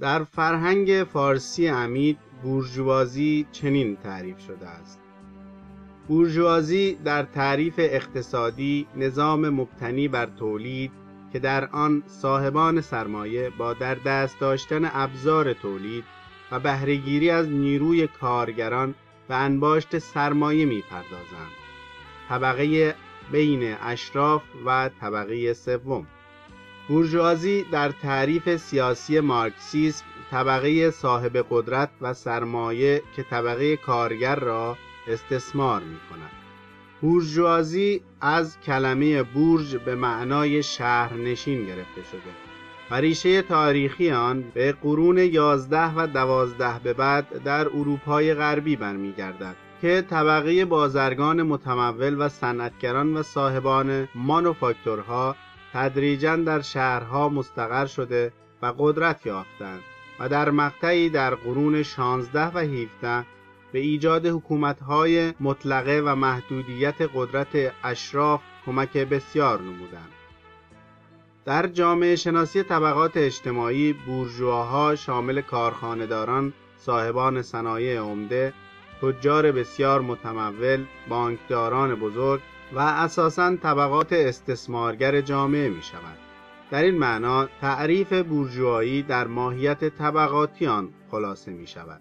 در فرهنگ فارسی عمید بورژوازی چنین تعریف شده است بورژوازی در تعریف اقتصادی نظام مبتنی بر تولید که در آن صاحبان سرمایه با در دست داشتن ابزار تولید و بهرهگیری از نیروی کارگران و انباشت سرمایه می پردازند. طبقه بین اشراف و طبقه سوم بورژوازی در تعریف سیاسی مارکسیسم طبقه صاحب قدرت و سرمایه که طبقه کارگر را استثمار می کند. بورژوازی از کلمه بورژ به معنای شهرنشین گرفته شده و ریشه تاریخی آن به قرون یازده و دوازده به بعد در اروپای غربی برمیگردد که طبقه بازرگان متمول و صنعتگران و صاحبان مانوفاکتورها تدریجا در شهرها مستقر شده و قدرت یافتند و در مقطعی در قرون 16 و 17 به ایجاد حکومت‌های مطلقه و محدودیت قدرت اشراف کمک بسیار نمودند. در جامعه شناسی طبقات اجتماعی بورژواها شامل کارخانهداران، صاحبان صنایع عمده، تجار بسیار متمول، بانکداران بزرگ و اساساً طبقات استثمارگر جامعه می شود. در این معنا تعریف بورژوایی در ماهیت طبقاتی آن خلاصه می شود.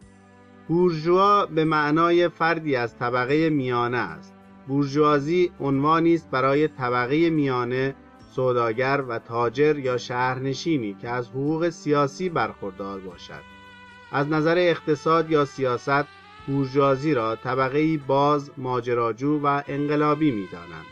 بورژوا به معنای فردی از طبقه میانه است. بورژوازی عنوانی است برای طبقه میانه سوداگر و تاجر یا شهرنشینی که از حقوق سیاسی برخوردار باشد. از نظر اقتصاد یا سیاست بورژوازی را طبقه باز، ماجراجو و انقلابی می‌دانند.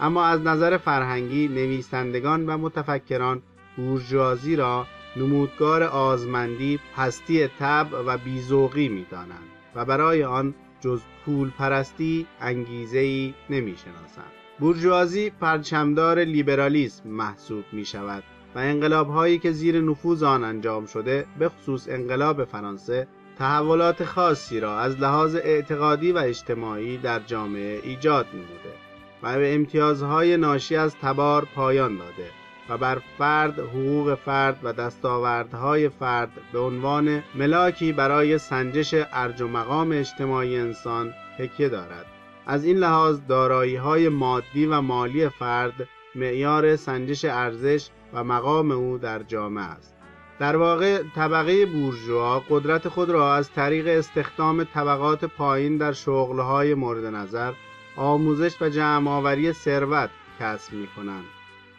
اما از نظر فرهنگی نویسندگان و متفکران بورژوازی را نمودگار آزمندی، پستی طبع و بیزوقی می دانند و برای آن جز پول پرستی انگیزه ای نمی شناسند. بورژوازی پرچمدار لیبرالیسم محسوب می شود و انقلاب هایی که زیر نفوذ آن انجام شده به خصوص انقلاب فرانسه تحولات خاصی را از لحاظ اعتقادی و اجتماعی در جامعه ایجاد نموده و به امتیازهای ناشی از تبار پایان داده و بر فرد حقوق فرد و دستاوردهای فرد به عنوان ملاکی برای سنجش ارج و مقام اجتماعی انسان تکیه دارد. از این لحاظ دارایی های مادی و مالی فرد معیار سنجش ارزش و مقام او در جامعه است. در واقع طبقه بورژوا قدرت خود را از طریق استخدام طبقات پایین در شغلهای مورد نظر آموزش و جمع آوری ثروت کسب می کنند.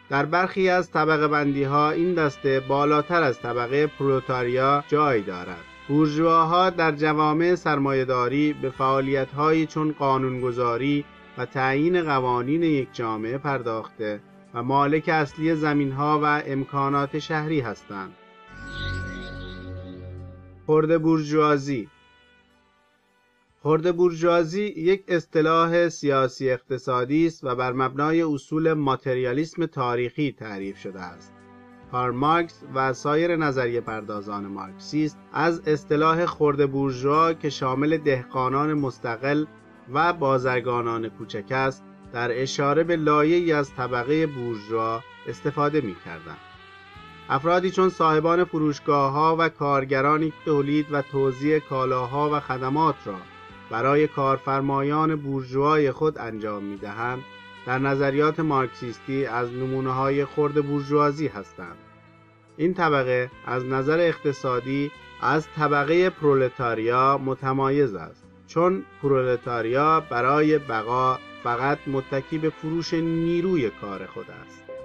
در برخی از طبقه بندی ها این دسته بالاتر از طبقه پرولتاریا جای دارد. بورژواها در جوامع سرمایهداری به فعالیت هایی چون قانونگذاری و تعیین قوانین یک جامعه پرداخته و مالک اصلی زمین ها و امکانات شهری هستند. خرد بورژوازی خرد بورژوازی یک اصطلاح سیاسی اقتصادی است و بر مبنای اصول ماتریالیسم تاریخی تعریف شده است. کار مارکس و سایر نظریه پردازان مارکسیست از اصطلاح خرد بورژوا که شامل دهقانان مستقل و بازرگانان کوچک است در اشاره به لایه‌ای از طبقه بورژوا استفاده می کردن. افرادی چون صاحبان فروشگاه ها و کارگرانی تولید و توزیع کالاها و خدمات را برای کارفرمایان بورژوای خود انجام می دهند در نظریات مارکسیستی از نمونه های خرد بورژوازی هستند. این طبقه از نظر اقتصادی از طبقه پرولتاریا متمایز است چون پرولتاریا برای بقا فقط متکی به فروش نیروی کار خود است.